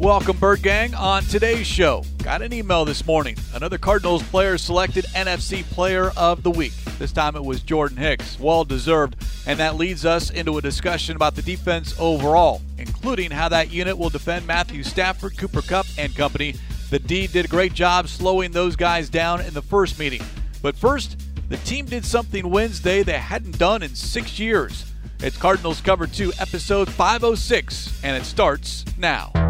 Welcome, Bird Gang. On today's show, got an email this morning. Another Cardinals player selected NFC Player of the Week. This time it was Jordan Hicks. Well deserved. And that leads us into a discussion about the defense overall, including how that unit will defend Matthew Stafford, Cooper Kupp, and company. The D did a great job slowing those guys down in the first meeting. But first, the team did something Wednesday they hadn't done in six years. It's Cardinals Cover 2, episode 506, and it starts now.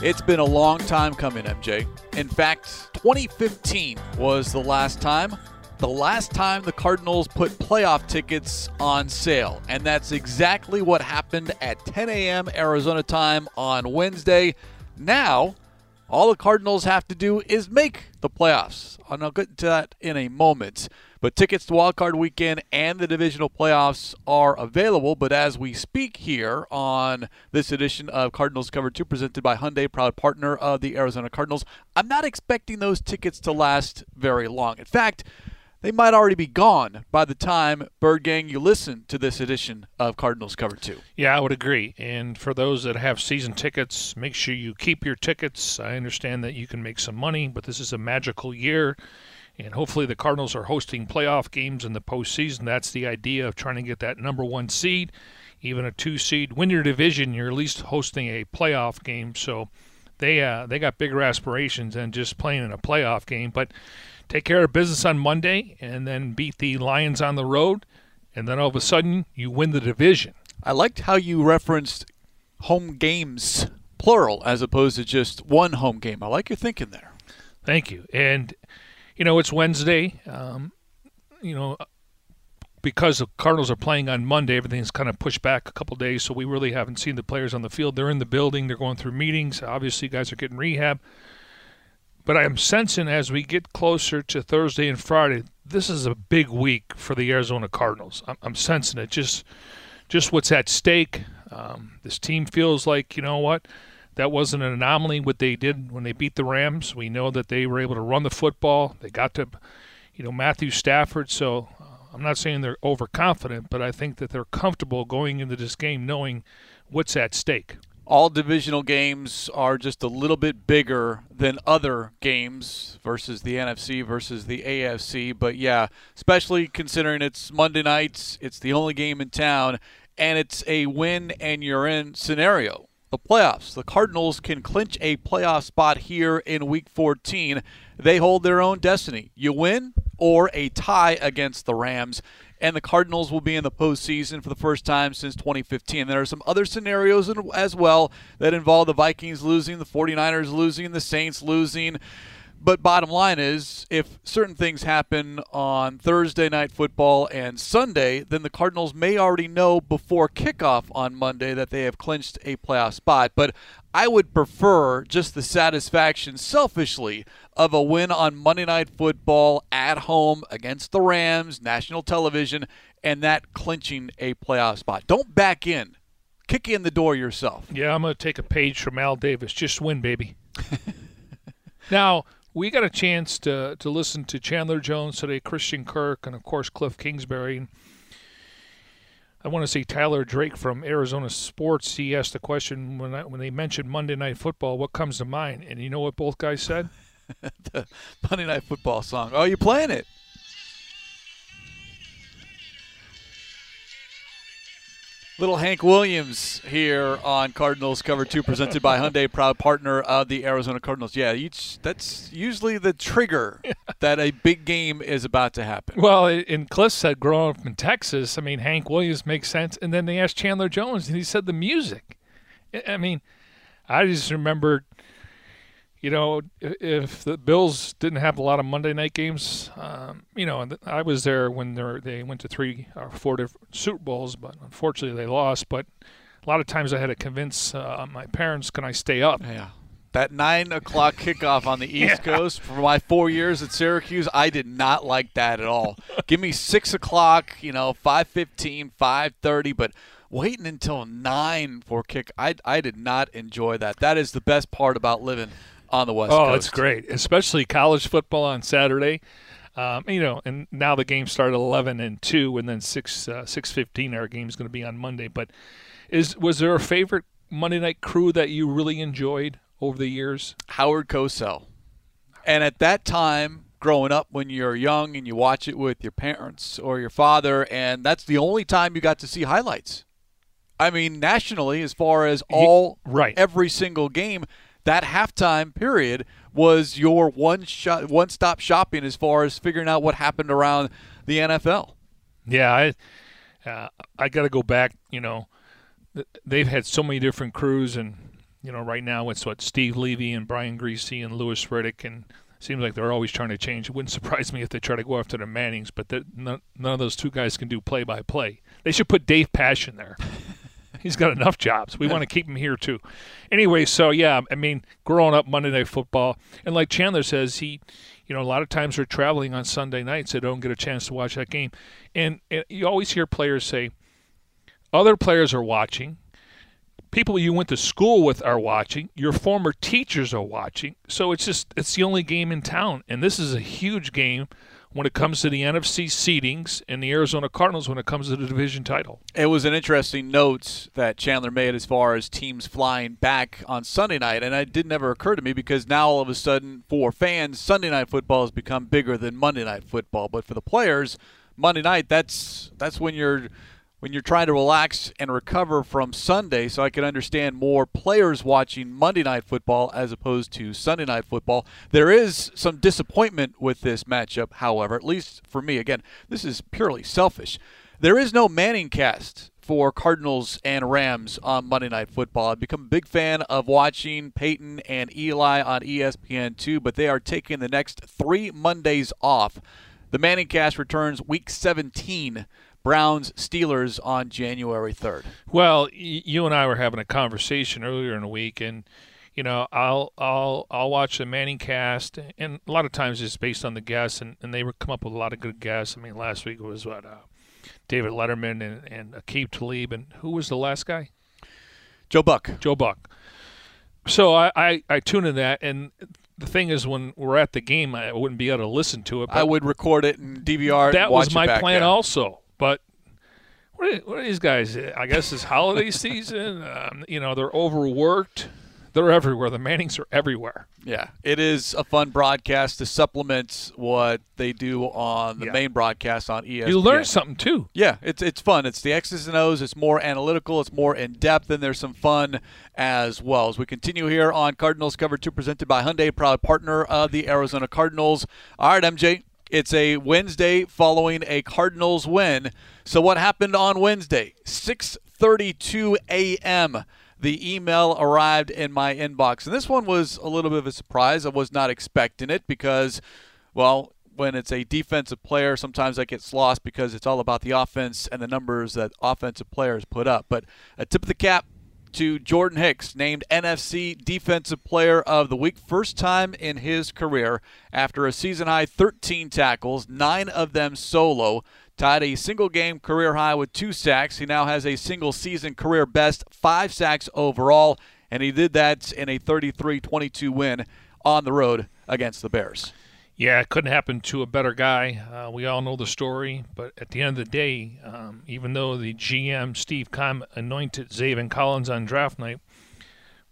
It's been a long time coming, MJ. In fact, 2015 was the last time. The last time the Cardinals put playoff tickets on sale. And that's exactly what happened at 10 a.m. Arizona time on Wednesday. Now, all the Cardinals have to do is make the playoffs. And I'll get to that in a moment. But tickets to Wildcard Weekend and the divisional playoffs are available. But as we speak here on this edition of Cardinals Cover 2, presented by Hyundai, proud partner of the Arizona Cardinals, I'm not expecting those tickets to last very long. In fact, they might already be gone by the time, Bird Gang, you listen to this edition of Cardinals Cover 2. Yeah, I would agree. And for those that have season tickets, make sure you keep your tickets. I understand that you can make some money, but this is a magical year. And hopefully, the Cardinals are hosting playoff games in the postseason. That's the idea of trying to get that number one seed, even a two seed. Win your division, you're at least hosting a playoff game. So they uh, they got bigger aspirations than just playing in a playoff game. But take care of business on Monday and then beat the Lions on the road. And then all of a sudden, you win the division. I liked how you referenced home games, plural, as opposed to just one home game. I like your thinking there. Thank you. And you know, it's Wednesday. Um, you know, because the Cardinals are playing on Monday, everything's kind of pushed back a couple days, so we really haven't seen the players on the field. They're in the building, they're going through meetings. Obviously, guys are getting rehab. But I'm sensing as we get closer to Thursday and Friday, this is a big week for the Arizona Cardinals. I'm, I'm sensing it. Just, just what's at stake. Um, this team feels like you know what that wasn't an anomaly what they did when they beat the Rams. We know that they were able to run the football. They got to, you know, Matthew Stafford. So uh, I'm not saying they're overconfident, but I think that they're comfortable going into this game knowing what's at stake. All divisional games are just a little bit bigger than other games versus the NFC versus the AFC. But yeah, especially considering it's Monday nights, it's the only game in town, and it's a win and you're in scenario the playoffs. The Cardinals can clinch a playoff spot here in week 14. They hold their own destiny. You win or a tie against the Rams, and the Cardinals will be in the postseason for the first time since 2015. There are some other scenarios as well that involve the Vikings losing, the 49ers losing, the Saints losing. But bottom line is, if certain things happen on Thursday night football and Sunday, then the Cardinals may already know before kickoff on Monday that they have clinched a playoff spot. But I would prefer just the satisfaction, selfishly, of a win on Monday night football at home against the Rams, national television, and that clinching a playoff spot. Don't back in. Kick in the door yourself. Yeah, I'm going to take a page from Al Davis. Just win, baby. now, we got a chance to to listen to Chandler Jones today, Christian Kirk, and of course Cliff Kingsbury. I want to say Tyler Drake from Arizona Sports. He asked the question when I, when they mentioned Monday Night Football, what comes to mind? And you know what both guys said? the Monday Night Football song. Oh, you playing it? Little Hank Williams here on Cardinals Cover 2, presented by Hyundai, proud partner of the Arizona Cardinals. Yeah, each, that's usually the trigger that a big game is about to happen. Well, and Cliff said growing up in Texas, I mean, Hank Williams makes sense. And then they asked Chandler Jones, and he said the music. I mean, I just remember – you know, if the Bills didn't have a lot of Monday night games, um, you know, I was there when they went to three or four different Super Bowls, but unfortunately they lost. But a lot of times I had to convince uh, my parents, can I stay up? Yeah. That nine o'clock kickoff on the East Yeah. Coast for my four years at Syracuse, I did not like that at all. Give me six o'clock, you know, five fifteen, five thirty, but waiting until nine for kick, I I did not enjoy that. That is the best part about living on the West Coast. Oh, Coast. it's great, especially college football on Saturday. Um, you know, and now the game started at eleven and two, and then six uh, six fifteen. Our game is going to be on Monday. But is was there a favorite Monday night crew that you really enjoyed over the years? Howard Cosell. And at that time, growing up when you're young and you watch it with your parents or your father, and that's the only time you got to see highlights. I mean, nationally, as far as all right. every single game, that halftime period was your one shot, one stop shopping as far as figuring out what happened around the NFL. Yeah, I uh, I got to go back. You know, they've had so many different crews, and you know, right now it's what Steve Levy and Brian Griese and Louis Riddick, and seems like they're always trying to change. It wouldn't surprise me if they try to go after the Mannings, but none, none of those two guys can do play by play. They should put Dave Pasch in there. He's got enough jobs. We want to keep him here too. Anyway, so yeah, I mean, growing up Monday Night Football, and like Chandler says, he, you know, a lot of times they're traveling on Sunday nights. They don't get a chance to watch that game, and, and you always hear players say, other players are watching. People you went to school with are watching. Your former teachers are watching. So it's just it's the only game in town, and this is a huge game when it comes to the NFC seedings and the Arizona Cardinals when it comes to the division title. It was an interesting note that Chandler made as far as teams flying back on Sunday night, and it did never occur to me because now all of a sudden, for fans, Sunday night football has become bigger than Monday night football. But for the players, Monday night that's that's when you're when you're trying to relax and recover from Sunday. So I can understand more players watching Monday night football as opposed to Sunday night football. There is some disappointment with this matchup, however, at least for me. Again, this is purely selfish. There is no Manning cast for Cardinals and Rams on Monday Night Football. I've become a big fan of watching Peyton and Eli on E ESPN2, but they are taking the next three Mondays off. The Manning cast returns week 17, Browns Steelers on January 3rd. Well, you and I were having a conversation earlier in the week, and you know, I'll I'll I'll watch the Manning cast, and a lot of times it's based on the guests, and, and they would come up with a lot of good guests. I mean, last week it was what uh, David Letterman and and Aqib Talib, and who was the last guy? Joe Buck. Joe Buck. So I, I, I tune in that, and the thing is, when we're at the game, I wouldn't be able to listen to it. But I would record it and DVR that and watch was my plan yeah. also. But what are, what are these guys? I guess it's holiday season. Um, you know, they're overworked. They're everywhere. The Mannings are everywhere. Yeah, it is a fun broadcast to supplement what they do on the Yeah. main broadcast on ESPN. You learn something too. Yeah, it's it's fun. It's the X's and O's. It's more analytical. It's more in depth, and there's some fun as well. As we continue here on Cardinals Cover Two, presented by Hyundai, proud partner of the Arizona Cardinals. All right, MJ. It's a Wednesday following a Cardinals win. So what happened on Wednesday? 6:32 a.m. The email arrived in my inbox, and this one was a little bit of a surprise. I was not expecting it because, well, when it's a defensive player, sometimes that gets lost because it's all about the offense and the numbers that offensive players put up. But a tip of the cap to Jordan Hicks, named NFC Defensive Player of the Week, first time in his career after a season high 13 tackles, nine of them solo. Tied a single game career high with two sacks. He now has a single season career best, five sacks overall, and he did that in a 33 22 win on the road against the Bears. Yeah, it couldn't happen to a better guy. Uh, we all know the story, but at the end of the day, um, even though the GM Steve Keim anointed Zaven Collins on draft night,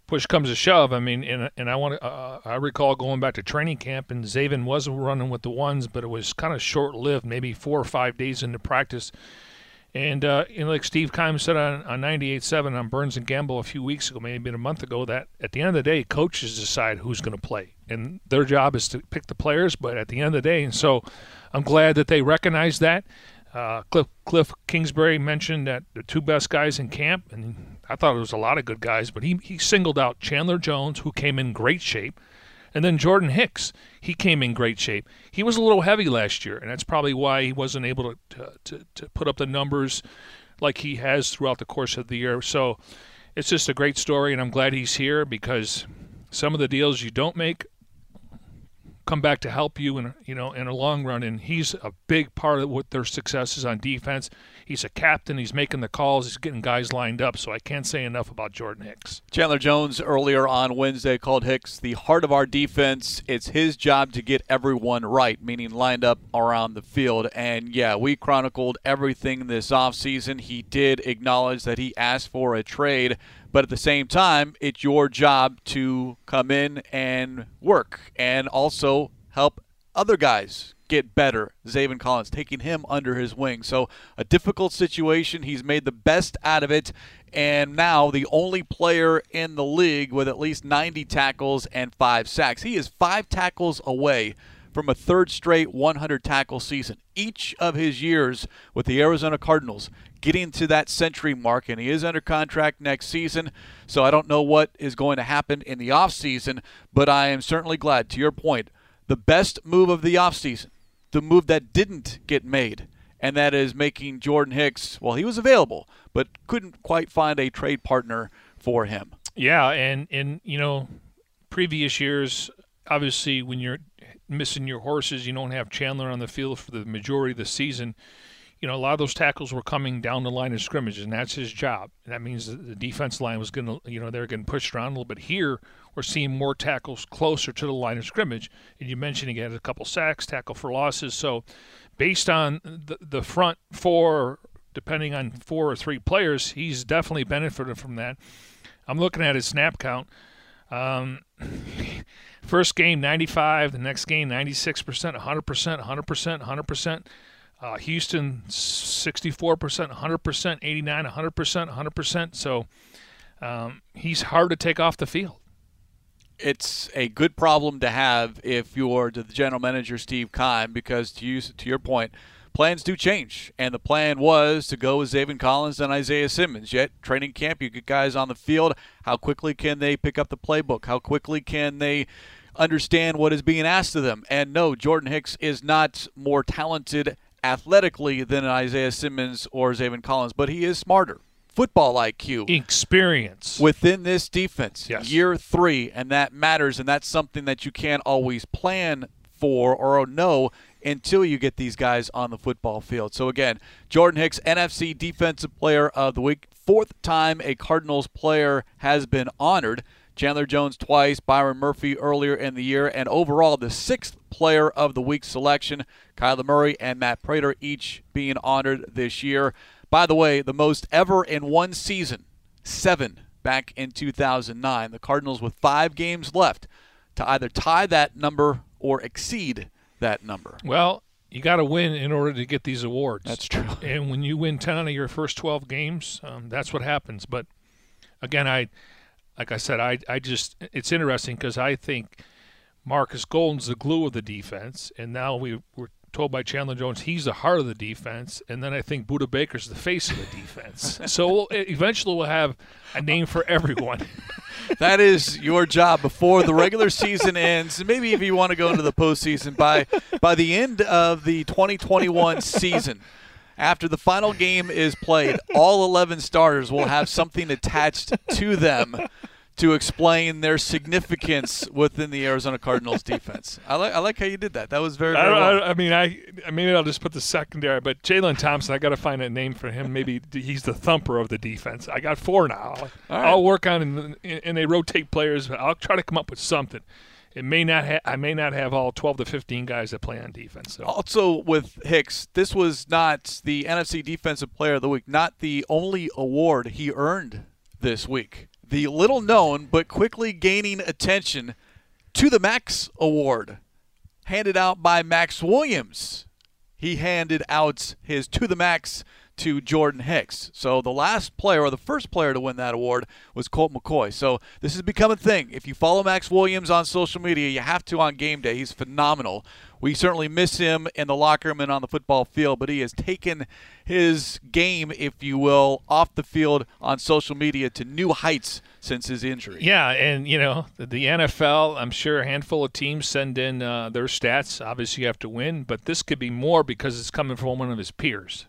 push comes to shove. I mean, and, and I want to, uh, I recall going back to training camp, and Zaven was running with the ones, but it was kind of short lived, maybe four or five days into practice. And uh, know, like Steve Keim said on, on 98.7 on Burns and Gambo a few weeks ago, maybe a month ago, that at the end of the day, coaches decide who's going to play. And their job is to pick the players, but at the end of the day, and so I'm glad that they recognize that. Uh, Cliff, Cliff Kingsbury mentioned that the two best guys in camp, and I thought it was a lot of good guys, but he, he singled out Chandler Jones, who came in great shape, and then Jordan Hicks, he came in great shape. He was a little heavy last year, and that's probably why he wasn't able to, to, to, to put up the numbers like he has throughout the course of the year. So it's just a great story, and I'm glad he's here because some of the deals you don't make come back to help you in you know in a long run. And he's a big part of what their success is on defense. He's a captain. He's making the calls. He's getting guys lined up. So i can't say enough about jordan hicks. Chandler jones earlier on wednesday called hicks the heart of our defense. It's his job to get everyone right meaning lined up around the field. And yeah we chronicled everything this offseason. He did acknowledge that he asked for a trade but at the same time, it's your job to come in and work and also help other guys get better. Zaven Collins taking him under his wing. So a difficult situation. He's made the best out of it. And now the only player in the league with at least 90 tackles and five sacks. He is five tackles away from a third straight 100 tackle season. Each of his years with the Arizona Cardinals getting to that century mark, and he is under contract next season. So I don't know what is going to happen in the offseason, but I am certainly glad, to your point, the best move of the offseason, the move that didn't get made, and that is making Jordan Hicks, well, he was available, but couldn't quite find a trade partner for him. Yeah, and, and you know, previous years, obviously, when you're missing your horses, you don't have Chandler on the field for the majority of the season you know, a lot of those tackles were coming down the line of scrimmage, and that's his job. That means the defense line was going to, you know, they're getting pushed around a little bit. Here, we're seeing more tackles closer to the line of scrimmage. And you mentioned he had a couple sacks, tackle for losses. So, based on the, the front four, depending on four or three players, he's definitely benefited from that. I'm looking at his snap count. Um, first game 95, the next game 96%, 100%, 100%, 100%. Uh, Houston, 64%, 100%, 89, 100%, 100%. So um, he's hard to take off the field. It's a good problem to have if you're the general manager, Steve Keim, because to use to your point, plans do change. And the plan was to go with Zaven Collins and Isaiah Simmons. Yet, training camp, you get guys on the field. How quickly can they pick up the playbook? How quickly can they understand what is being asked of them? And no, Jordan Hicks is not more talented athletically than Isaiah Simmons or Zaven Collins, but he is smarter. Football IQ, experience within this defense, yes. year three, and that matters, and that's something that you can't always plan for or know until you get these guys on the football field. So again, Jordan Hicks, NFC Defensive Player of the Week, fourth time a Cardinals player has been honored. Chandler Jones twice, Byron Murphy earlier in the year, and overall the sixth player of the week selection. Kyler Murray and Matt Prater each being honored this year. By the way, the most ever in one season, seven back in 2009. The Cardinals with five games left to either tie that number or exceed that number. Well, you got to win in order to get these awards. That's true. And when you win 10 out of your first 12 games, um, that's what happens. But again, I like I said, I I just it's interesting because I think Marcus Golden's the glue of the defense, and now we we're told by Chandler Jones he's the heart of the defense, and then I think Budda Baker's the face of the defense. so we'll, eventually we'll have a name for everyone. that is your job before the regular season ends. And maybe if you want to go into the postseason by by the end of the 2021 season after the final game is played, all 11 starters will have something attached to them to explain their significance within the Arizona Cardinals defense. I like I like how you did that. That was very. very I, well. I, I, mean, I maybe I'll just put the secondary, but Jalen Thompson. I got to find a name for him. Maybe he's the thumper of the defense. I got four now. Right. I'll work on and, and they rotate players. I'll try to come up with something. It may not. Ha- I may not have all 12 to 15 guys that play on defense. So. Also, with Hicks, this was not the NFC Defensive Player of the Week, not the only award he earned this week. The little known but quickly gaining attention to the Max Award, handed out by Maxx Williams. He handed out his To the Max to Jordan Hicks. So the last player or the first player to win that award was Colt McCoy. So this has become a thing. If you follow Maxx Williams on social media, you have to on game day. He's phenomenal. We certainly miss him in the locker room and on the football field, but he has taken his game, if you will, off the field on social media to new heights since his injury. Yeah, and you know the NFL. I'm sure a handful of teams send in uh, their stats. Obviously, you have to win, but this could be more because it's coming from one of his peers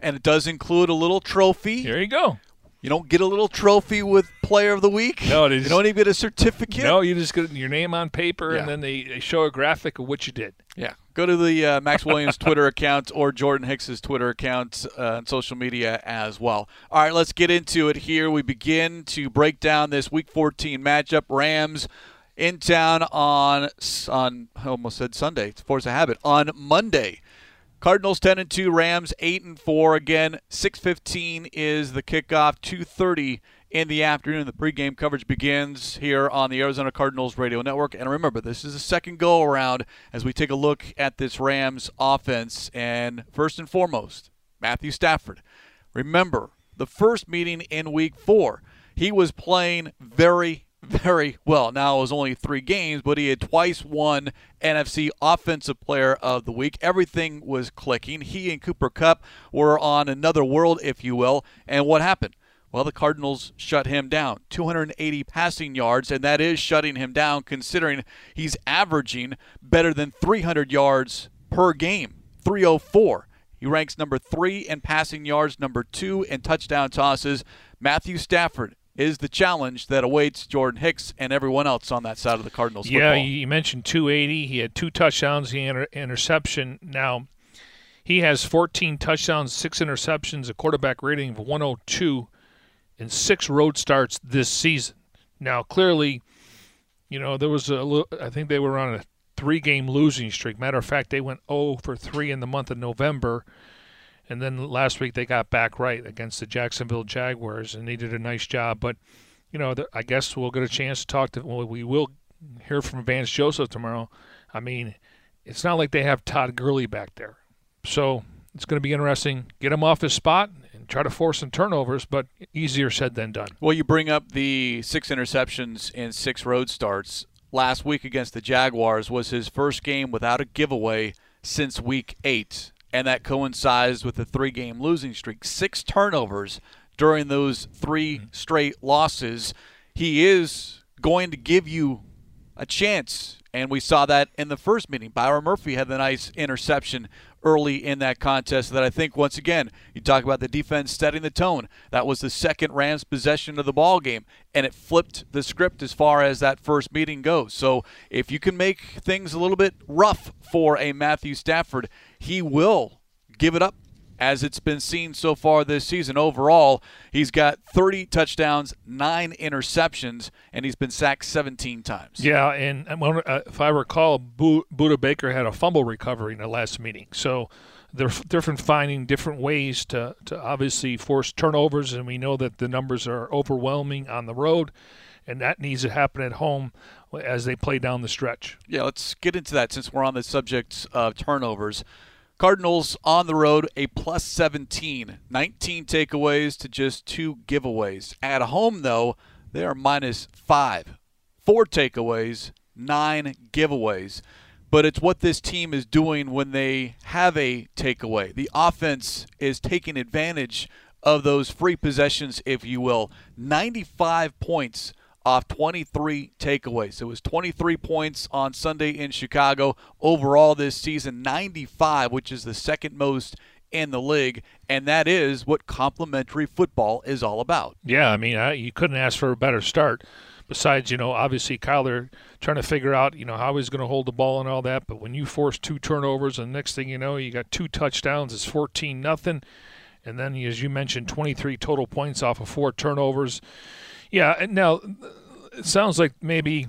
and it does include a little trophy. There you go. You don't get a little trophy with Player of the Week. No, they you don't even get a certificate. No, you just get your name on paper, Yeah. and then they, they show a graphic of what you did. Yeah. Go to the uh, Maxx Williams Twitter account or Jordan Hicks's Twitter account uh, on social media as well. All right, let's get into it here. We begin to break down this Week 14 matchup. Rams in town on on I almost said Sunday. It's force a habit on Monday. Cardinals 10 and 2, Rams 8 and 4. Again, 6:15 is the kickoff. 2:30 in the afternoon. The pregame coverage begins here on the Arizona Cardinals radio network. And remember, this is the second go around as we take a look at this Rams offense. And first and foremost, Matthew Stafford. Remember the first meeting in Week Four, he was playing very very well. Now it was only three games, but he had twice won NFC Offensive Player of the Week. Everything was clicking. He and Cooper Kupp were on another world, if you will. And what happened? Well, the Cardinals shut him down. 280 passing yards, and that is shutting him down considering he's averaging better than 300 yards per game. 304. He ranks number three in passing yards, number two in touchdown tosses. Matthew Stafford is the challenge that awaits Jordan Hicks and everyone else on that side of the Cardinals Yeah, football. you mentioned 280. He had two touchdowns, the had an interception. Now, he has 14 touchdowns, six interceptions, a quarterback rating of 102, and six road starts this season. Now, clearly, you know there was a little. I think they were on a three-game losing streak. Matter of fact, they went 0 for three in the month of November. And then last week they got back right against the Jacksonville Jaguars, and they did a nice job. But you know, I guess we'll get a chance to talk to. Well, we will hear from Vance Joseph tomorrow. I mean, it's not like they have Todd Gurley back there, so it's going to be interesting. Get him off his spot and try to force some turnovers, but easier said than done. Well, you bring up the six interceptions and six road starts. Last week against the Jaguars was his first game without a giveaway since week eight, and that coincides with the three game losing streak. Six turnovers during those three mm-hmm. straight losses. He is going to give you a chance, and we saw that in the first meeting. Byron Murphy had the nice interception early in that contest that I think once again you talk about the defense setting the tone. That was the second Rams possession of the ball game and it flipped the script as far as that first meeting goes. So if you can make things a little bit rough for a Matthew Stafford, he will give it up as it's been seen so far this season. Overall, he's got 30 touchdowns, 9 interceptions and he's been sacked 17 times. Yeah, and uh, if I recall, Bu- Budda Baker had a fumble recovery in the last meeting. So they're different finding different ways to, to obviously force turnovers, and we know that the numbers are overwhelming on the road, and that needs to happen at home as they play down the stretch. Yeah, let's get into that since we're on the subject of turnovers. Cardinals on the road, a plus 17, 19 takeaways to just two giveaways. At home, though, they are minus five, four takeaways, nine giveaways. But it's what this team is doing when they have a takeaway. The offense is taking advantage of those free possessions, if you will. 95 points off 23 takeaways. It was 23 points on Sunday in Chicago. Overall this season, 95, which is the second most in the league, and that is what complementary football is all about. Yeah, I mean, I, you couldn't ask for a better start. Besides, you know, obviously Kyler trying to figure out, you know, how he's going to hold the ball and all that. But when you force two turnovers, and next thing you know, you got two touchdowns, it's 14 nothing, and then as you mentioned, 23 total points off of four turnovers. Yeah, now it sounds like maybe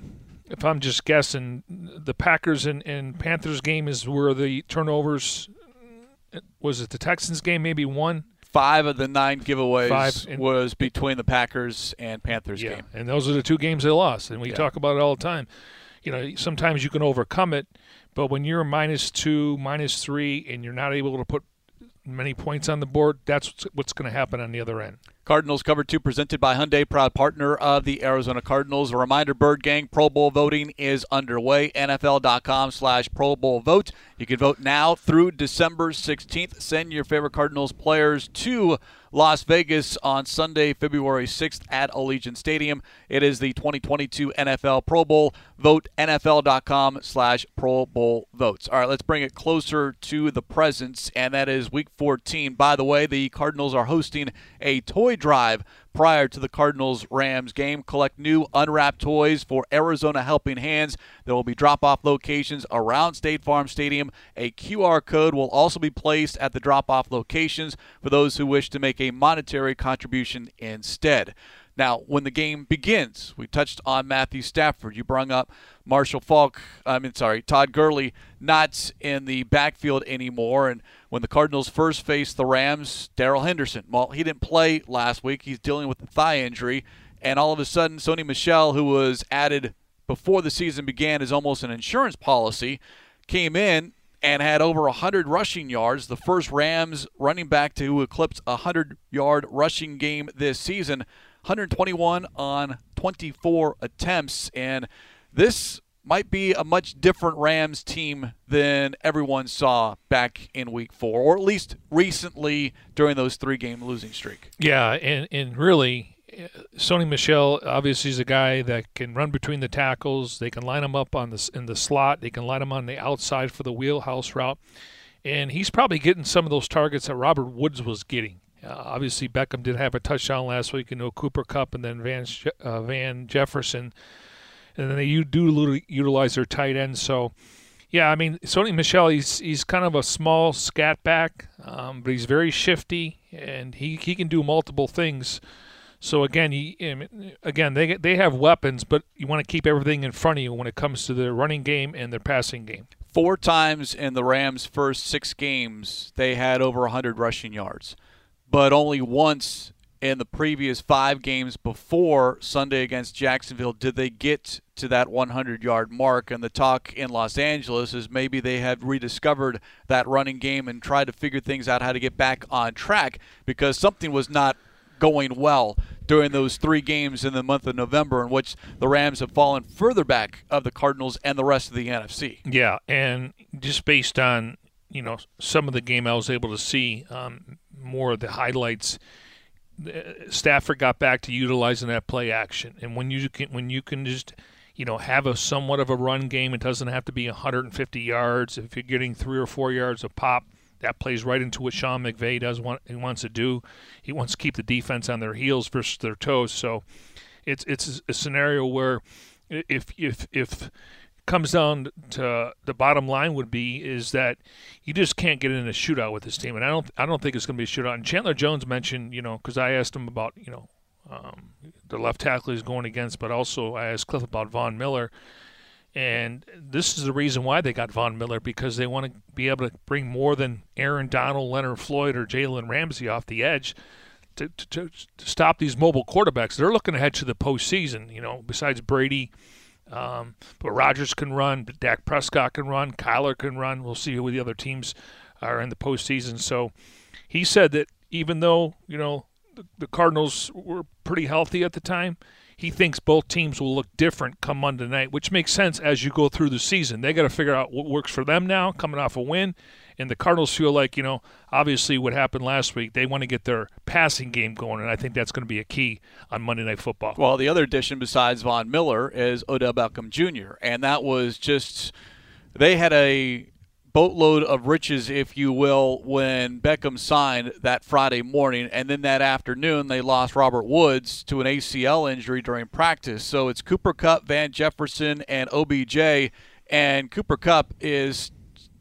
if I'm just guessing, the Packers and, and Panthers game is where the turnovers was it the Texans game maybe one Five of the nine giveaways and- was between the Packers and Panthers yeah, game. and those are the two games they lost, and we Yeah. talk about it all the time. You know, sometimes you can overcome it, but when you're minus two, minus three, and you're not able to put many points on the board, that's what's going to happen on the other end. Cardinals cover two presented by Hyundai, proud partner of the Arizona Cardinals. A reminder, Bird Gang Pro Bowl voting is underway. NFL.com slash Pro Bowl vote. You can vote now through December 16th. Send your favorite Cardinals players to Las Vegas on Sunday, February 6th at Allegiant Stadium. It is the 2022 NFL Pro Bowl. Vote NFL.com slash Pro Bowl votes. All right, let's bring it closer to the present, and that is Week 14. By the way, the Cardinals are hosting a toy drive prior to the Cardinals Rams game. Collect new unwrapped toys for Arizona Helping Hands. There will be drop off locations around State Farm Stadium. A QR code will also be placed at the drop off locations for those who wish to make a monetary contribution instead. Now, when the game begins, we touched on Matthew Stafford. You brought up Marshall Faulk, I mean, sorry, Todd Gurley, not in the backfield anymore. And when the Cardinals first faced the Rams, Darrell Henderson, well, he didn't play last week. He's dealing with a thigh injury. And all of a sudden, Sony Michel, who was added before the season began as almost an insurance policy, came in and had over 100 rushing yards, the first Rams running back to eclipse a 100 yard rushing game this season. 121 on 24 attempts. And this might be a much different Rams team than everyone saw back in week four, or at least recently during those three game losing streak. Yeah, and, and really, uh, Sony Michel obviously is a guy that can run between the tackles. They can line him up on the in the slot. They can line him on the outside for the wheelhouse route, and he's probably getting some of those targets that Robert Woods was getting. Uh, obviously, Beckham did have a touchdown last week. You know, Cooper Kupp and then Van uh, Van Jefferson, and then they do utilize their tight ends. So, yeah, I mean, Sony Michel, he's he's kind of a small scat back, um, but he's very shifty and he, he can do multiple things. So again, he again they they have weapons, but you want to keep everything in front of you when it comes to their running game and their passing game. Four times in the Rams' first six games, they had over 100 rushing yards but only once in the previous five games before Sunday against Jacksonville did they get to that 100 yard mark. And the talk in Los Angeles is maybe they have rediscovered that running game and tried to figure things out how to get back on track because something was not going well during those three games in the month of November in which the Rams have fallen further back of the Cardinals and the rest of the NFC. Yeah, and just based on you know some of the game I was able to see, um, more of the highlights. Uh, Stafford got back to utilizing that play action, and when you can when you can just you know have a somewhat of a run game, it doesn't have to be 150 yards. If you're getting three or four yards of pop, that plays right into what Sean McVay does want he wants to do. He wants to keep the defense on their heels versus their toes. So it's it's a scenario where if if if comes down to the bottom line would be is that you just can't get in a shootout with this team, and I don't I don't think it's going to be a shootout. And Chandler Jones mentioned, you know, because I asked him about you know um, the left tackle he's going against, but also I asked Cliff about Von Miller. And this is the reason why they got Von Miller because they want to be able to bring more than Aaron Donald, Leonard Floyd, or Jalen Ramsey off the edge to, to, to stop these mobile quarterbacks. They're looking ahead to the postseason. You know, besides Brady, um, but Rodgers can run, but Dak Prescott can run, Kyler can run. We'll see who the other teams are in the postseason. So he said that even though you know the, the Cardinals were pretty healthy at the time, he thinks both teams will look different come Monday night, which makes sense as you go through the season. They got to figure out what works for them now, coming off a win, and the Cardinals feel like, you know, obviously what happened last week, they want to get their passing game going, and I think that's going to be a key on Monday Night Football. Well, the other addition besides Von Miller is Odell Beckham Jr., and that was just they had a boatload of riches, if you will, when Beckham signed that Friday morning. And then that afternoon, they lost Robert Woods to an ACL injury during practice. So it's Cooper Kupp, Van Jefferson, and OBJ. And Cooper Kupp is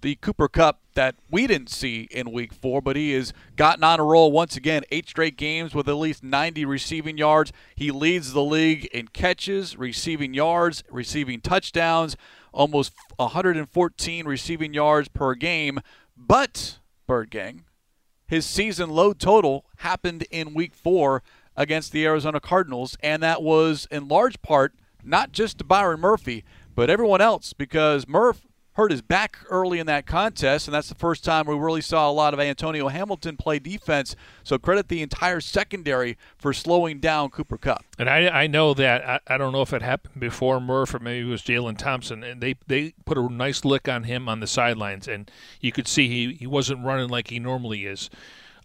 the Cooper Kupp that we didn't see in week four, but he has gotten on a roll once again. Eight straight games with at least 90 receiving yards. He leads the league in catches, receiving yards, receiving touchdowns, almost 114 receiving yards per game. But, Bird Gang, his season low total happened in week four against the Arizona Cardinals, and that was in large part not just to Byron Murphy, but everyone else because Murph hurt his back early in that contest, and that's the first time we really saw a lot of Antonio Hamilton play defense. So credit the entire secondary for slowing down Cooper Kupp. And I, I know that I, I don't know if it happened before Murph or maybe it was Jalen Thompson, and they they put a nice lick on him on the sidelines, and you could see he, he wasn't running like he normally is.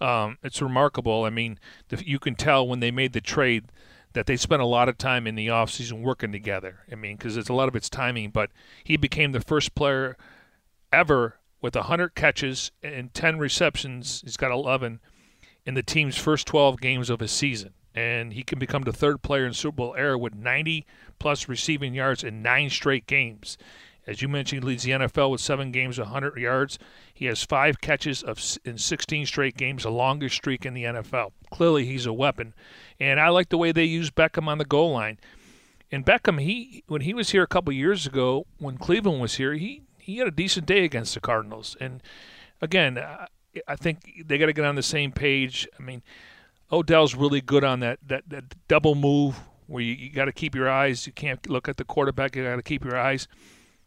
Um, it's remarkable. I mean, the, you can tell when they made the trade that they spent a lot of time in the offseason working together. I mean, because it's a lot of it's timing, but he became the first player ever with 100 catches and 10 receptions. He's got 11 in the team's first 12 games of a season. And he can become the third player in Super Bowl era with 90 plus receiving yards in nine straight games. As you mentioned, he leads the NFL with seven games, 100 yards. He has five catches of in 16 straight games, the longest streak in the NFL. Clearly, he's a weapon, and I like the way they use Beckham on the goal line. And Beckham, he when he was here a couple years ago, when Cleveland was here, he he had a decent day against the Cardinals. And again, I think they got to get on the same page. I mean, Odell's really good on that that, that double move where you, you got to keep your eyes. You can't look at the quarterback. You got to keep your eyes.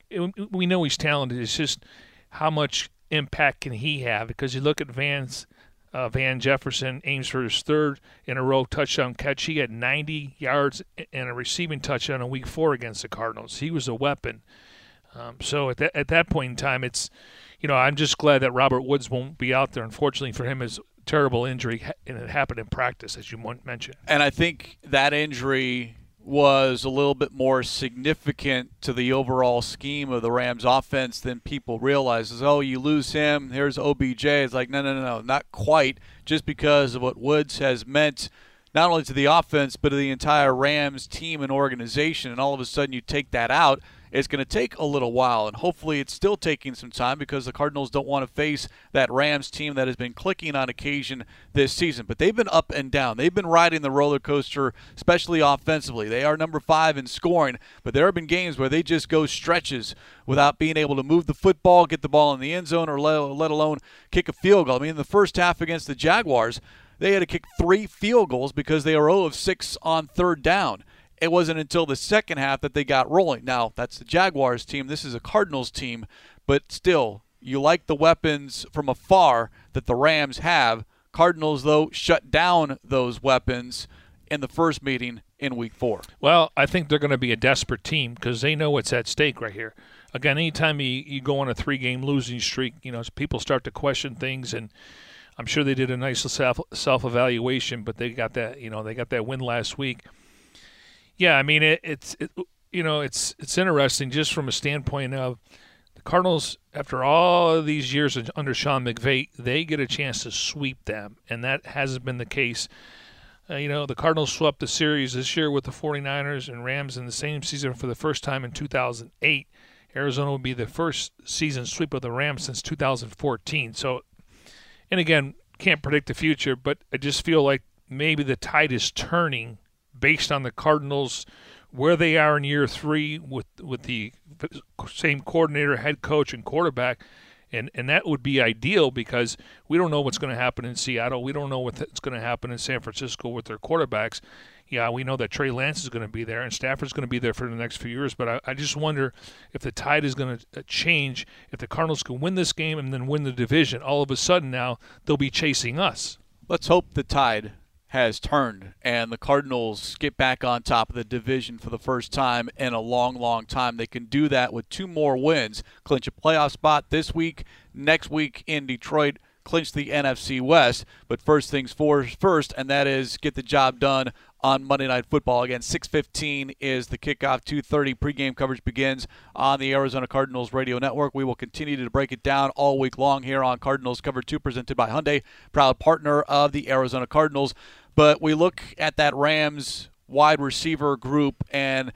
It, we know he's talented. It's just how much impact can he have? Because you look at Van's uh, Van Jefferson aims for his third in a row touchdown catch. He had 90 yards and a receiving touchdown in Week Four against the Cardinals. He was a weapon. Um, so at that at that point in time, it's you know I'm just glad that Robert Woods won't be out there. Unfortunately for him, his terrible injury and it happened in practice, as you mentioned. And I think that injury was a little bit more significant to the overall scheme of the Rams offense than people realize. Oh, you lose him, here's OBJ. It's like no, no, no, no, not quite. Just because of what Woods has meant not only to the offense but to the entire Rams team and organization, and all of a sudden you take that out it's going to take a little while, and hopefully it's still taking some time because the Cardinals don't want to face that Rams team that has been clicking on occasion this season. But they've been up and down. They've been riding the roller coaster, especially offensively. They are number five in scoring, but there have been games where they just go stretches without being able to move the football, get the ball in the end zone, or let, alone kick a field goal. I mean, in the first half against the Jaguars, they had to kick three field goals because they were 0 of 6 on third down it wasn't until the second half that they got rolling. Now, that's the Jaguars team. This is a Cardinals team, but still, you like the weapons from afar that the Rams have. Cardinals, though, shut down those weapons in the first meeting in week four. Well, I think they're going to be a desperate team because they know what's at stake right here. Again, anytime you, you go on a three game losing streak, you know, people start to question things and I'm sure they did a nice self self evaluation, but they got that you know they got that win last week. Yeah, I mean it, it's it, you know it's it's interesting just from a standpoint of the Cardinals after all these years under Sean McVay, they get a chance to sweep them, and that hasn't been the case. Uh, you know, the Cardinals swept the series this year with the 49ers and Rams in the same season for the first time in 2008. Arizona will be the first season sweep of the Rams since 2014. So, and again, can't predict the future, but I just feel like maybe the tide is turning based on the Cardinals where they are in year three with with the same coordinator, head coach, and quarterback. And, and that would be ideal because we don't know what's going to happen in Seattle. We don't know what's going to happen in San Francisco with their quarterbacks. Yeah, we know that Trey Lance is going to be there and Stafford's going to be there for the next few years. But I, I just wonder if the tide is going to uh, change. If the Cardinals can win this game and then win the division, all of a sudden now they'll be chasing us. Let's hope the tide has turned and the Cardinals get back on top of the division for the first time in a long, long time. They can do that with two more wins, clinch a playoff spot this week, next week in Detroit, clinch the NFC West. But first things first, and that is get the job done on Monday Night Football. Again, 6:15 is the kickoff. 2:30 pregame coverage begins on the Arizona Cardinals radio network. We will continue to break it down all week long here on Cardinals Cover 2 presented by Hyundai, proud partner of the Arizona Cardinals. But we look at that Rams wide receiver group and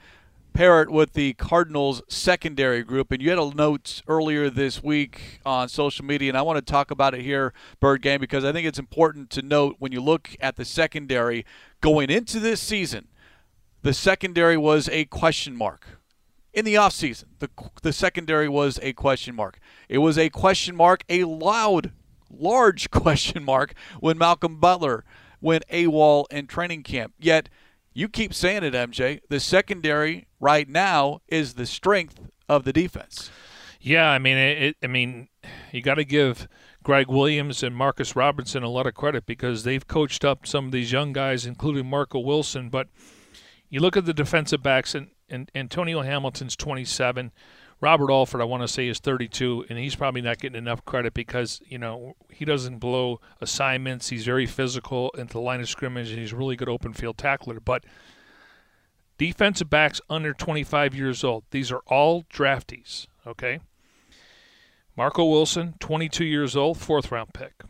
pair it with the Cardinals secondary group. And you had a note earlier this week on social media, and I want to talk about it here, Bird Gang, because I think it's important to note when you look at the secondary going into this season, the secondary was a question mark. In the offseason, the, the secondary was a question mark. It was a question mark, a loud, large question mark when Malcolm Butler went AWOL in training camp. Yet, you keep saying it, MJ. The secondary right now is the strength of the defense. Yeah, I mean, it, I mean, you got to give Greg Williams and Marcus Robinson a lot of credit because they've coached up some of these young guys, including Marco Wilson. But you look at the defensive backs, and, and Antonio Hamilton's 27. Robert Alford, I want to say, is 32, and he's probably not getting enough credit because you know he doesn't blow assignments. He's very physical into the line of scrimmage, and he's a really good open field tackler. But defensive backs under 25 years old, these are all draftees. Okay, Marco Wilson, 22 years old, fourth round pick.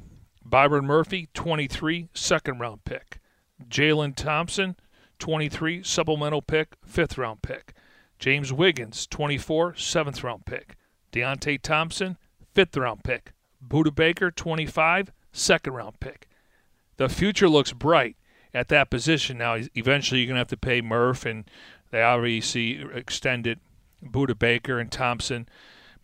Byron Murphy, 23, second round pick. Jalen Thompson, 23, supplemental pick, fifth round pick. James Wiggins, 24, seventh round pick. Deonte Thompson, fifth round pick. Budda Baker, 25, second round pick. The future looks bright at that position. Now, eventually, you're going to have to pay Murph, and they obviously extended Budda Baker and Thompson.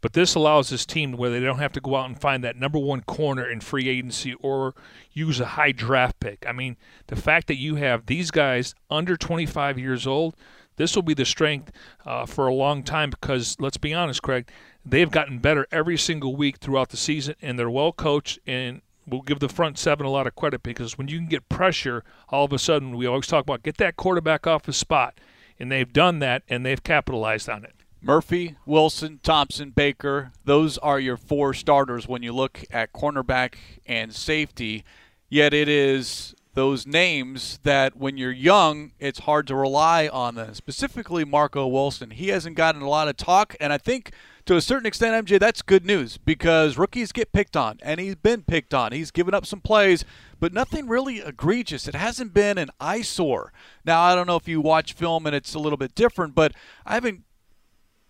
But this allows this team where they don't have to go out and find that number one corner in free agency or use a high draft pick. I mean, the fact that you have these guys under 25 years old, this will be the strength uh, for a long time because, let's be honest, Craig, they've gotten better every single week throughout the season, and they're well coached. And we'll give the front seven a lot of credit because when you can get pressure, all of a sudden, we always talk about get that quarterback off his spot. And they've done that, and they've capitalized on it. Murphy, Wilson, Thompson, Baker, those are your four starters when you look at cornerback and safety. Yet it is those names that when you're young, it's hard to rely on them. Specifically, Marco Wilson. He hasn't gotten a lot of talk, and I think to a certain extent, MJ, that's good news because rookies get picked on, and he's been picked on. He's given up some plays, but nothing really egregious. It hasn't been an eyesore. Now, I don't know if you watch film and it's a little bit different, but I haven't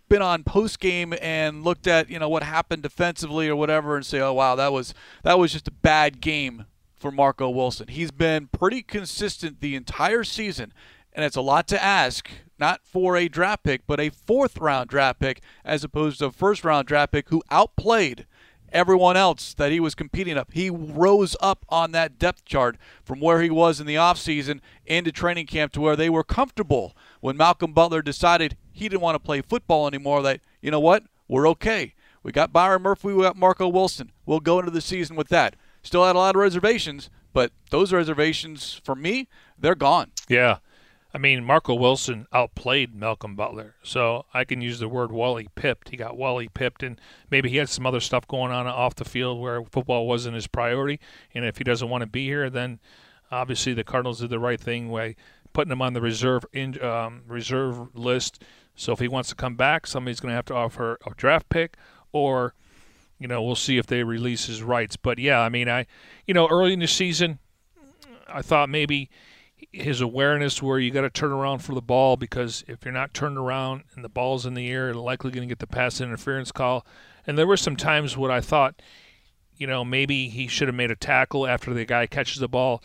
been on post game and looked at you know what happened defensively or whatever and say, oh wow, that was that was just a bad game for Marco Wilson. He's been pretty consistent the entire season, and it's a lot to ask. Not for a draft pick, but a fourth round draft pick, as opposed to a first round draft pick who outplayed everyone else that he was competing up. He rose up on that depth chart from where he was in the offseason into training camp to where they were comfortable when Malcolm Butler decided he didn't want to play football anymore. That, you know what? We're okay. We got Byron Murphy, we got Marco Wilson. We'll go into the season with that. Still had a lot of reservations, but those reservations, for me, they're gone. Yeah. I mean, Marco Wilson outplayed Malcolm Butler, so I can use the word Wally pipped. He got Wally pipped, and maybe he had some other stuff going on off the field where football wasn't his priority. And if he doesn't want to be here, then obviously the Cardinals did the right thing by putting him on the reserve in, um, reserve list. So if he wants to come back, somebody's going to have to offer a draft pick, or you know, we'll see if they release his rights. But yeah, I mean, I, you know, early in the season, I thought maybe his awareness where you got to turn around for the ball because if you're not turned around and the ball's in the air, you're likely going to get the pass interference call. And there were some times when I thought, you know, maybe he should have made a tackle after the guy catches the ball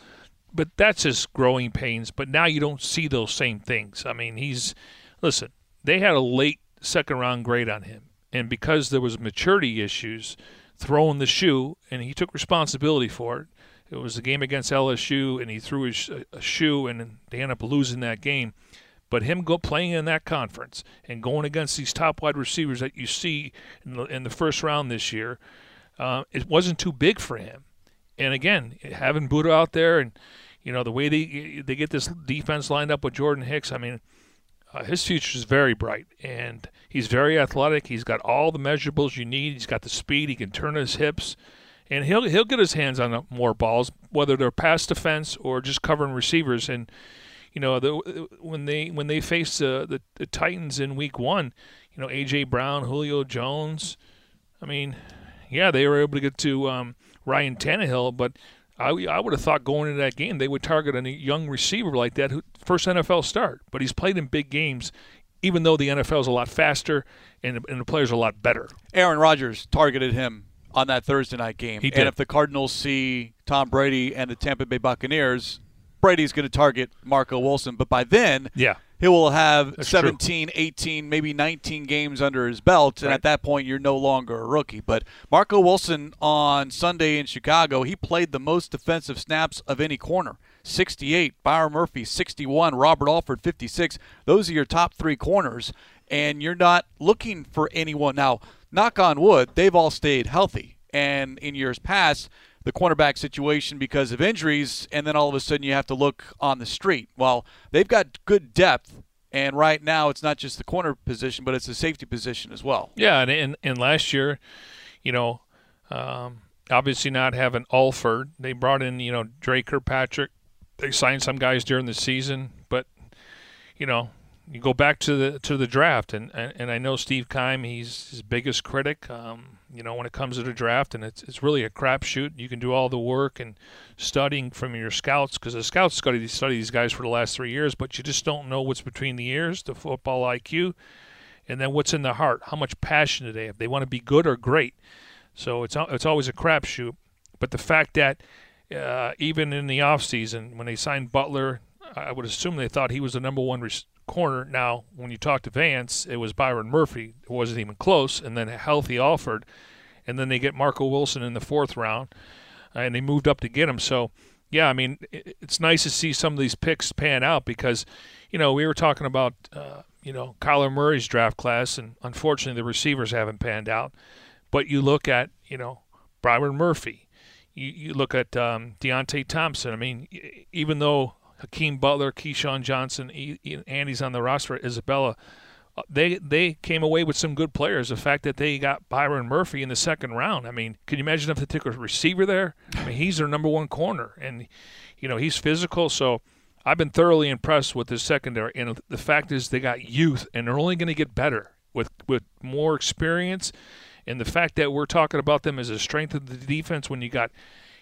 but that's his growing pains. But now you don't see those same things. I mean, he's listen. They had a late second round grade on him, and because there was maturity issues, throwing the shoe, and he took responsibility for it. It was a game against LSU, and he threw his a shoe, and they ended up losing that game. But him go playing in that conference and going against these top wide receivers that you see in the, in the first round this year, uh, it wasn't too big for him. And again, having Budda out there and you know the way they they get this defense lined up with Jordan Hicks. I mean, uh, his future is very bright, and he's very athletic. He's got all the measurables you need. He's got the speed. He can turn his hips, and he'll he'll get his hands on more balls, whether they're pass defense or just covering receivers. And you know, the, when they when they face uh, the the Titans in Week One, you know, AJ Brown, Julio Jones. I mean, yeah, they were able to get to um, Ryan Tannehill, but I, I would have thought going into that game they would target a young receiver like that, who first NFL start. But he's played in big games, even though the NFL is a lot faster and, and the players are a lot better. Aaron Rodgers targeted him on that Thursday night game. He did. And if the Cardinals see Tom Brady and the Tampa Bay Buccaneers, Brady's going to target Marco Wilson. But by then, yeah, he will have That's 17, 18, maybe 19 games under his belt, and Right. at that point, you're no longer a rookie. But Marco Wilson on Sunday in Chicago, he played the most defensive snaps of any corner. 68, Byron Murphy 61, Robert Alford 56. Those are your top three corners, and you're not looking for anyone now. Knock on wood, they've all stayed healthy, and in years past, the cornerback situation because of injuries, and then all of a sudden you have to look on the street. Well, they've got good depth, and right now it's not just the corner position, but it's the safety position as well. Yeah, and and, and last year, you know, um, obviously not having Alford, they brought in you know Dre Kirkpatrick. They signed some guys during the season, but you know you go back to the to the draft, and and, I know Steve Keim, he's his biggest critic. Um, you know, when it comes to the draft, and it's it's really a crapshoot. You can do all the work and studying from your scouts because the scouts study study these guys for the last three years, but you just don't know what's between the ears, the football IQ, and then what's in the heart. How much passion do they have? They want to be good or great. So it's it's always a crapshoot. But the fact that uh, even in the offseason, when they signed Butler, I would assume they thought he was the number one corner. Now, when you talk to Vance, it was Byron Murphy. It wasn't even close. And then healthy Alford. And then they get Marco Wilson in the fourth round. And they moved up to get him. So, yeah, I mean, it's nice to see some of these picks pan out because, you know, we were talking about, uh, you know, Kyler Murray's draft class, and unfortunately the receivers haven't panned out. But you look at, you know, Byron Murphy. You, you look at um, Deionte Thompson. I mean, even though Hakeem Butler, KeeSean Johnson, Andy's on the roster, Isabella. Uh, they they came away with some good players. The fact that they got Byron Murphy in the second round. I mean, can you imagine if they took a receiver there? I mean, he's their number one corner, and you know he's physical. So I've been thoroughly impressed with this secondary. And the fact is, they got youth, and they're only going to get better with with more experience. And the fact that we're talking about them as a strength of the defense when you got,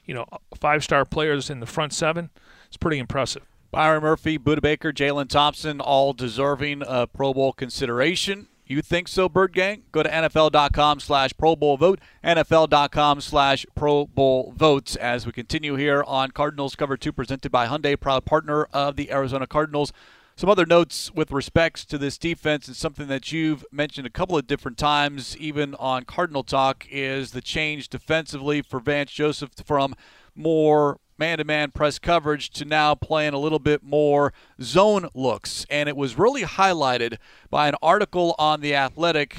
you know, five star players in the front seven, it's pretty impressive. Byron Murphy, Budda Baker, Jalen Thompson, all deserving of Pro Bowl consideration. You think so, Bird Gang? Go to NFL.com slash Pro Bowl vote, NFL.com slash Pro Bowl votes as we continue here on Cardinals Cover 2 presented by Hyundai, proud partner of the Arizona Cardinals. Some other notes with respects to this defense and something that you've mentioned a couple of different times, even on Cardinal Talk, is the change defensively for Vance Joseph from more man to man press coverage to now playing a little bit more zone looks. And it was really highlighted by an article on The Athletic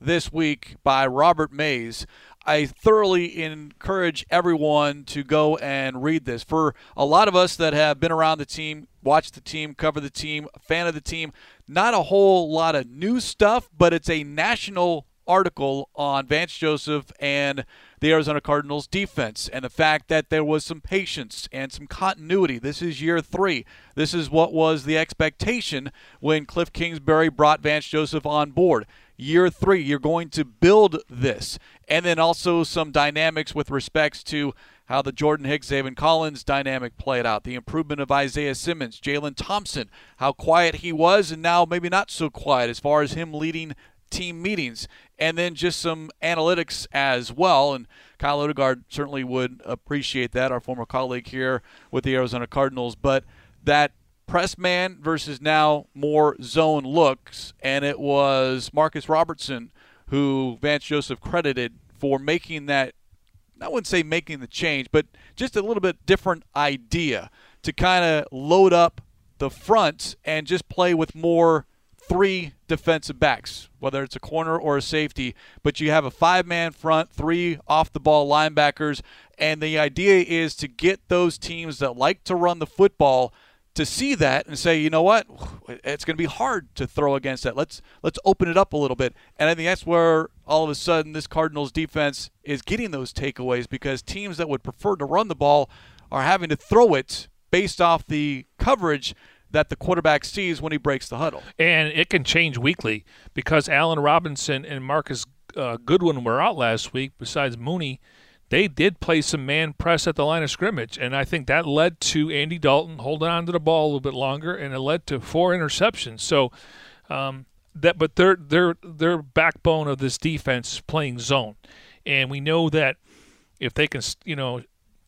this week by Robert Mays. I thoroughly encourage everyone to go and read this. For a lot of us that have been around the team, watched the team, cover the team, fan of the team, not a whole lot of new stuff, but it's a national article on Vance Joseph and the Arizona Cardinals defense and the fact that there was some patience and some continuity. This is year three. This is what was the expectation when Cliff Kingsbury brought Vance Joseph on board. Year three, you're going to build this. And then also some dynamics with respects to how the Jordan Hicks, Zaven Collins dynamic played out, the improvement of Isaiah Simmons, Jalen Thompson, how quiet he was, and now maybe not so quiet as far as him leading team meetings, and then just some analytics as well. And Kyle Odegard certainly would appreciate that, our former colleague here with the Arizona Cardinals. But that press man versus now more zone looks, and it was Marcus Robertson who Vance Joseph credited for making that. I wouldn't say making the change, but just a little bit different idea to kind of load up the front and just play with more three defensive backs, whether it's a corner or a safety, but you have a five man front, three off the ball linebackers. And the idea is to get those teams that like to run the football to see that and say, you know what, it's going to be hard to throw against that. Let's let's open it up a little bit. And I think that's where all of a sudden this Cardinals defense is getting those takeaways because teams that would prefer to run the ball are having to throw it based off the coverage that the quarterback sees when he breaks the huddle. And it can change weekly because Allen Robinson and Marcus uh, Goodwin were out last week. Besides Mooney, they did play some man press at the line of scrimmage, and I think that led to Andy Dalton holding on to the ball a little bit longer, and it led to four interceptions. So. Um, that, but their their their backbone of this defense playing zone, and we know that if they can, you know,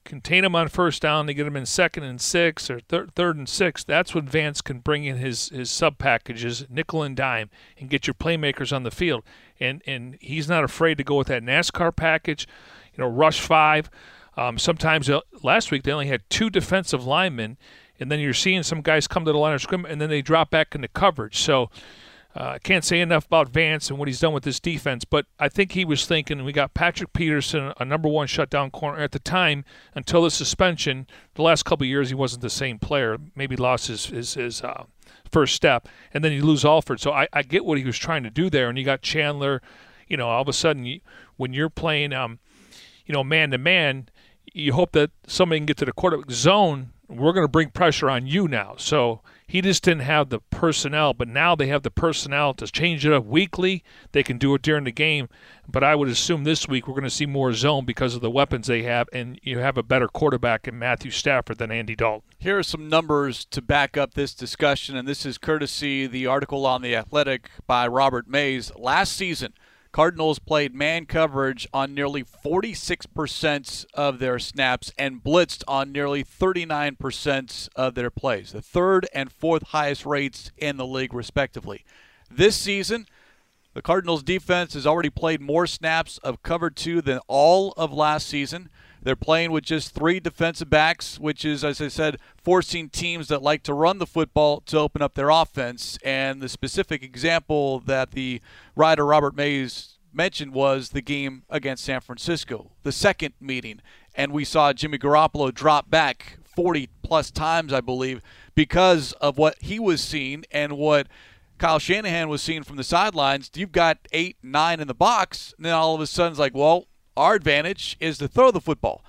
contain them on first down, they get them in second and six or thir- third and six. That's when Vance can bring in his his sub packages, nickel and dime, and get your playmakers on the field. And and he's not afraid to go with that NASCAR package, you know, rush five. Um, sometimes uh, last week they only had two defensive linemen, and then you're seeing some guys come to the line of scrimmage and then they drop back into coverage. So I uh, can't say enough about Vance and what he's done with this defense, but I think he was thinking we got Patrick Peterson, a number one shutdown corner at the time until the suspension. The last couple years, he wasn't the same player. Maybe lost his his, his uh, first step, and then you lose Alford. So I, I get what he was trying to do there, and you got Chandler. You know, all of a sudden, you, when you're playing, um, you know, man to man, you hope that somebody can get to the quarterback zone. We're going to bring pressure on you now. So He just didn't have the personnel, but now they have the personnel to change it up weekly. They can do it during the game. But I would assume this week we're going to see more zone because of the weapons they have, and you have a better quarterback in Matthew Stafford than Andy Dalton. Here are some numbers to back up this discussion, and this is courtesy the article on The Athletic by Robert Mays. Last season, Cardinals played man coverage on nearly 46% of their snaps and blitzed on nearly 39% of their plays, the third and fourth highest rates in the league, respectively. This season, the Cardinals defense has already played more snaps of cover two than all of last season. They're playing with just three defensive backs, which is, as I said, forcing teams that like to run the football to open up their offense. And the specific example that the writer Robert Mays mentioned was the game against San Francisco, the second meeting. And we saw Jimmy Garoppolo drop back 40 plus times, I believe, because of what he was seeing and what Kyle Shanahan was seeing from the sidelines. You've got eight, nine in the box, and then all of a sudden it's like, well, our advantage is to throw the football.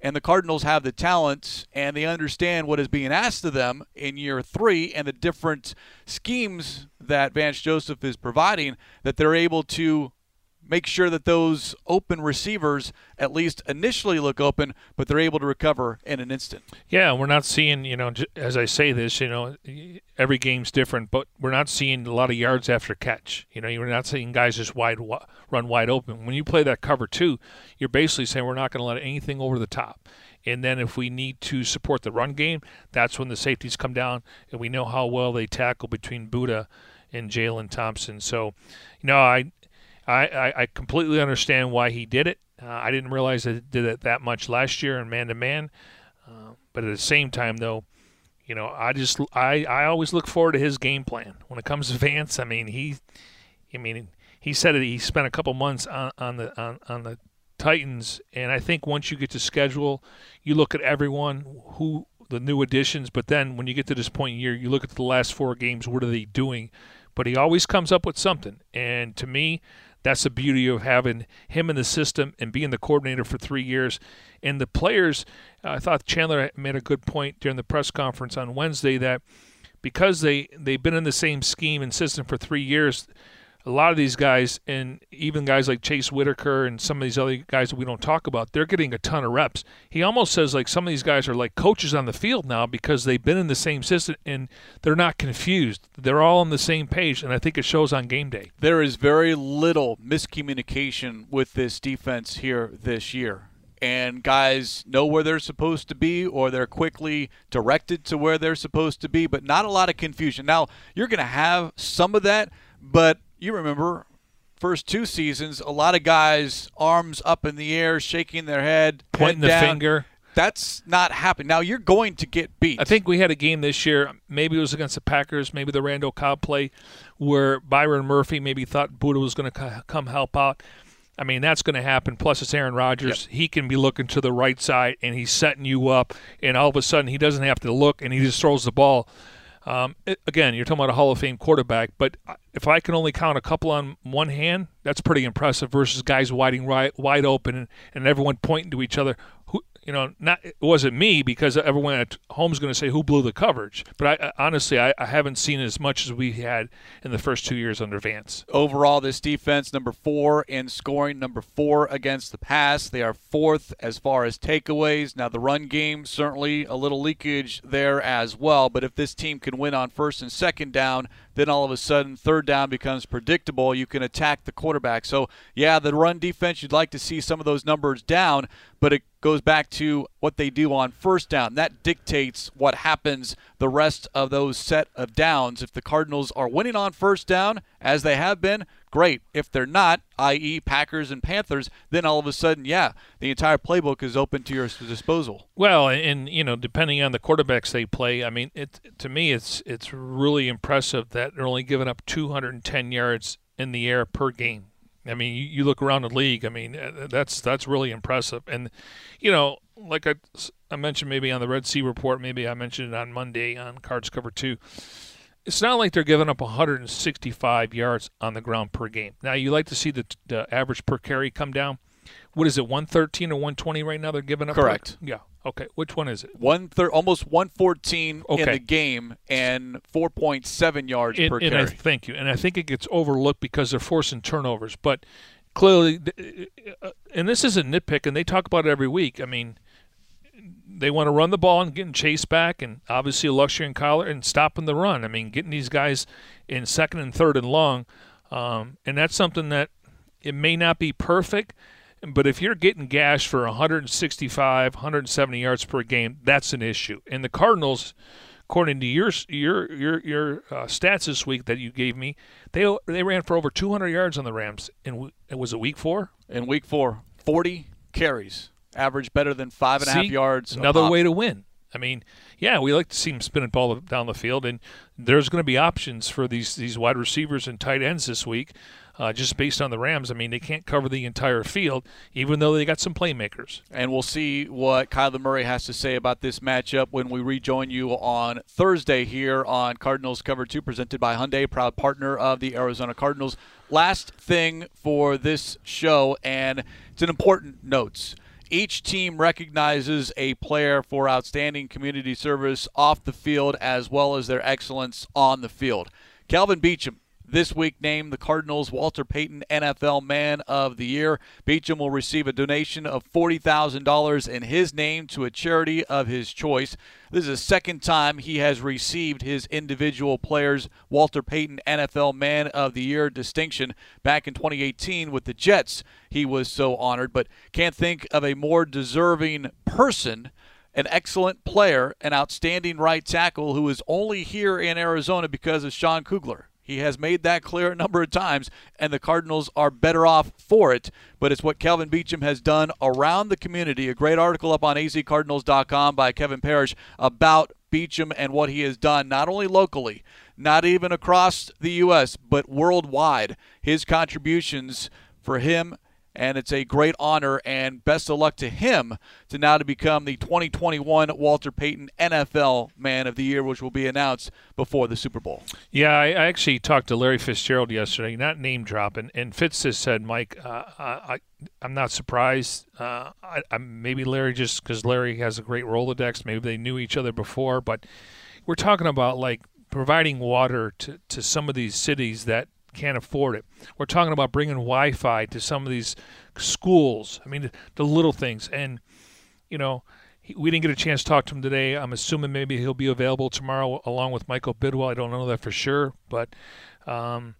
And the Cardinals have the talent and they understand what is being asked of them in year three and the different schemes that Vance Joseph is providing that they're able to make sure that those open receivers at least initially look open, but they're able to recover in an instant. Yeah, we're not seeing, you know, as I say this, you know, every game's different, but we're not seeing a lot of yards after catch. You know, you're not seeing guys just wide run wide open. When you play that cover two, you're basically saying we're not going to let anything over the top. And then if we need to support the run game, that's when the safeties come down, and we know how well they tackle between Budda and Jalen Thompson. So, you know, I I, I, completely understand why he did it. Uh, I didn't realize that it did it that much last year in man to man. But at the same time, though, you know, I just I, I always look forward to his game plan when it comes to Vance. I mean, he, I mean, he said it. He spent a couple months on, on the on, on the Titans, and I think once you get to schedule, you look at everyone who the new additions. But then when you get to this point in year, you look at the last four games. What are they doing? But he always comes up with something, and to me, that's the beauty of having him in the system and being the coordinator for three years. And the players, uh, I thought Chandler made a good point during the press conference on Wednesday that because they, they've been in the same scheme and system for three years, a lot of these guys, and even guys like Chase Whitaker and some of these other guys that we don't talk about, they're getting a ton of reps. He almost says like some of these guys are like coaches on the field now because they've been in the same system and they're not confused. They're all on the same page, and I think it shows on game day. There is very little miscommunication with this defense here this year. And guys know where they're supposed to be, or they're quickly directed to where they're supposed to be, but not a lot of confusion. Now, you're going to have some of that, but you remember first two seasons, a lot of guys arms up in the air, shaking their head, pointing the down. finger. That's not happening. Now you're going to get beat. I think we had a game this year. Maybe it was against the Packers. Maybe the Randall Cobb play, where Byron Murphy maybe thought Budda was going to come help out. I mean, that's going to happen. Plus, it's Aaron Rodgers. Yep. He can be looking to the right side, and he's setting you up, and all of a sudden he doesn't have to look, and he just throws the ball. Um, it, again, you're talking about a Hall of Fame quarterback, but if I can only count a couple on one hand, that's pretty impressive versus guys wide, wide open and, and everyone pointing to each other. Who, you know, not it wasn't me because everyone at home's going to say who blew the coverage. But I, honestly, I, I, haven't seen as much as we had in the first two years under Vance. Overall, this defense number four in scoring, number four against the pass. They are fourth as far as takeaways. Now the run game certainly a little leakage there as well. But if this team can win on first and second down, then all of a sudden third down becomes predictable. You can attack the quarterback. So, yeah, the run defense, you'd like to see some of those numbers down, but it goes back to what they do on first down. That dictates what happens the rest of those set of downs. If the Cardinals are winning on first down, as they have been, great. If they're not, i.e., Packers and Panthers, then all of a sudden, yeah, the entire playbook is open to your disposal. Well, and you know, depending on the quarterbacks they play, I mean, it to me, it's it's really impressive that they're only giving up 210 yards in the air per game. I mean, you, you look around the league. I mean, uh, that's that's really impressive. And you know, like I, I mentioned maybe on the Red Sea report, maybe I mentioned it on Monday on Cards Cover Two it's not like they're giving up 165 yards on the ground per game. Now, you like to see the, the average per carry come down. What is it, 113 or 120 right now they're giving up? Correct. Per, yeah. Okay, which one is it? One third, almost 114 in Okay. the game and 4.7 yards And, per and I carry. thank you. And I think it gets overlooked because they're forcing turnovers. But clearly, uh, and this is a nitpick, and They talk about it every week. I mean, they want to run the ball and getting chased back, and obviously Luxury and Kyler and stopping the run. I mean, getting these guys in second and third and long, um, and that's something that it may not be perfect. But if you're getting gashed for 165, 170 yards per game, that's an issue. And the Cardinals, according to your your your your uh, stats this week that you gave me, they they ran for over 200 yards on the Rams. And it was it week four. In week four, 40 carries, average better than five and a half See, yards. Another way to win. I mean, yeah, we like to see him spin the ball down the field, and there's going to be options for these these wide receivers and tight ends this week, uh, just based on the Rams. I mean, they can't cover the entire field, even though they got some playmakers. And we'll see what Kyler Murray has to say about this matchup when we rejoin you on Thursday here on Cardinals Cover 2, presented by Hyundai, proud partner of the Arizona Cardinals. Last thing for this show, and it's an important note. Each team recognizes a player for outstanding community service off the field as well as their excellence on the field. Kelvin Beachum this week named the Cardinals Walter Payton NFL Man of the Year. Beachum will receive a donation of $40,000 in his name to a charity of his choice. This is the second time he has received his individual players Walter Payton NFL Man of the Year distinction back in 2018 with the Jets. He was so honored, but can't think of a more deserving person an excellent player, an outstanding right tackle who is only here in Arizona because of Sean Kugler. He has made that clear a number of times, and the Cardinals are better off for it. But it's what Kelvin Beachum has done around the community. A great article up on azcardinals.com by Kevin Parrish about Beachum and what he has done, not only locally, not even across the U.S., but worldwide. His contributions for him and it's a great honor and best of luck to him to now to become the 2021 Walter Payton NFL Man of the Year, which will be announced before the Super Bowl. Yeah, I, I actually talked to Larry Fitzgerald yesterday, not name dropping, and Fitz just said, Mike, uh, I, I'm not surprised. Uh, I, I, maybe Larry just because Larry has a great Rolodex, maybe they knew each other before, but we're talking about like providing water to, to some of these cities that can't afford it. We're talking about bringing Wi-Fi to some of these schools. I mean, the, little things. And you know, we didn't get a chance to talk to him today. I'm assuming maybe he'll be available tomorrow along with Michael Bidwell. I don't know that for sure, but um,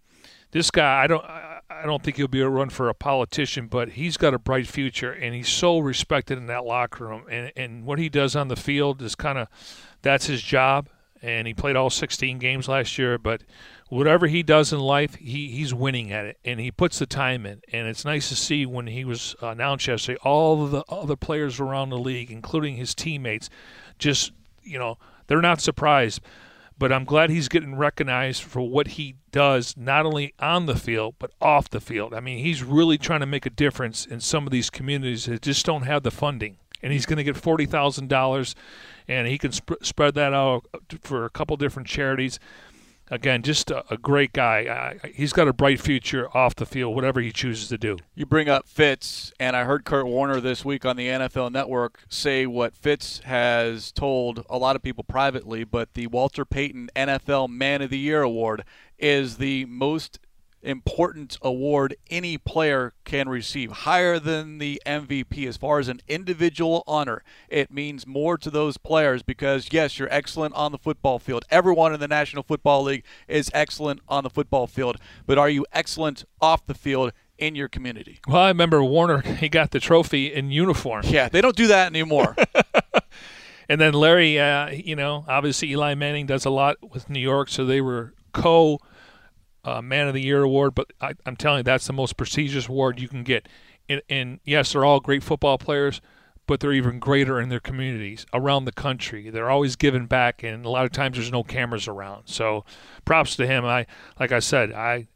this guy, I don't, I, I don't think he'll be a run for a politician, but he's got a bright future, and he's so respected in that locker room. And and what he does on the field is kind of, that's his job. And he played all 16 games last year, but whatever he does in life, he, he's winning at it, and he puts the time in. And it's nice to see when he was announced yesterday, all the other players around the league, including his teammates, just you know they're not surprised. But I'm glad he's getting recognized for what he does, not only on the field but off the field. I mean, he's really trying to make a difference in some of these communities that just don't have the funding. And he's going to get forty thousand dollars, and he can sp- spread that out for a couple different charities again, just a, a great guy. He's got a bright future off the field, whatever he chooses to do. You bring up Fitz, and I heard Kurt Warner this week on the NFL Network say what Fitz has told a lot of people privately, but the Walter Payton NFL Man of the Year award is the most important award any player can receive, higher than the MVP as far as an individual honor. It means more to those players because, yes, you're excellent on the football field. Everyone in the National Football League is excellent on the football field, but are you excellent off the field? In your community. Well, I remember Warner, he got the trophy in uniform. Yeah, they don't do that anymore. and then Larry, uh, you know, obviously Eli Manning does a lot with New York, so they were co uh, Man of the Year award, but I, am telling you, that's the most prestigious award you can get. And, and, yes, they're all great football players, but they're even greater in their communities around the country. They're always giving back, and a lot of times there's no cameras around. So, props to him. I, like I said, I,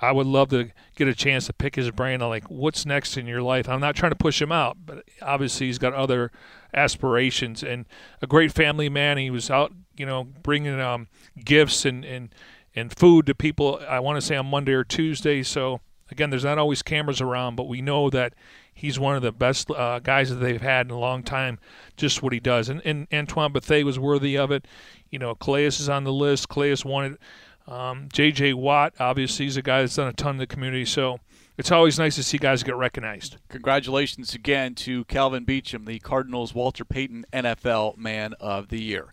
I would love to get a chance to pick his brain on like what's next in your life. I'm not trying to push him out, but obviously he's got other aspirations and a great family man. He was out, you know, bringing um, gifts and and and food to people. I want to say on Monday or Tuesday. So again, there's not always cameras around, but we know that he's one of the best uh, guys that they've had in a long time. Just what he does, and, and Antoine Bethea was worthy of it. You know, Calais is on the list. Calais wanted um, J.J. Watt. Obviously, he's a guy that's done a ton in the community. So it's always nice to see guys get recognized. Congratulations again to Kelvin Beachum, the Cardinals Walter Payton NFL Man of the Year.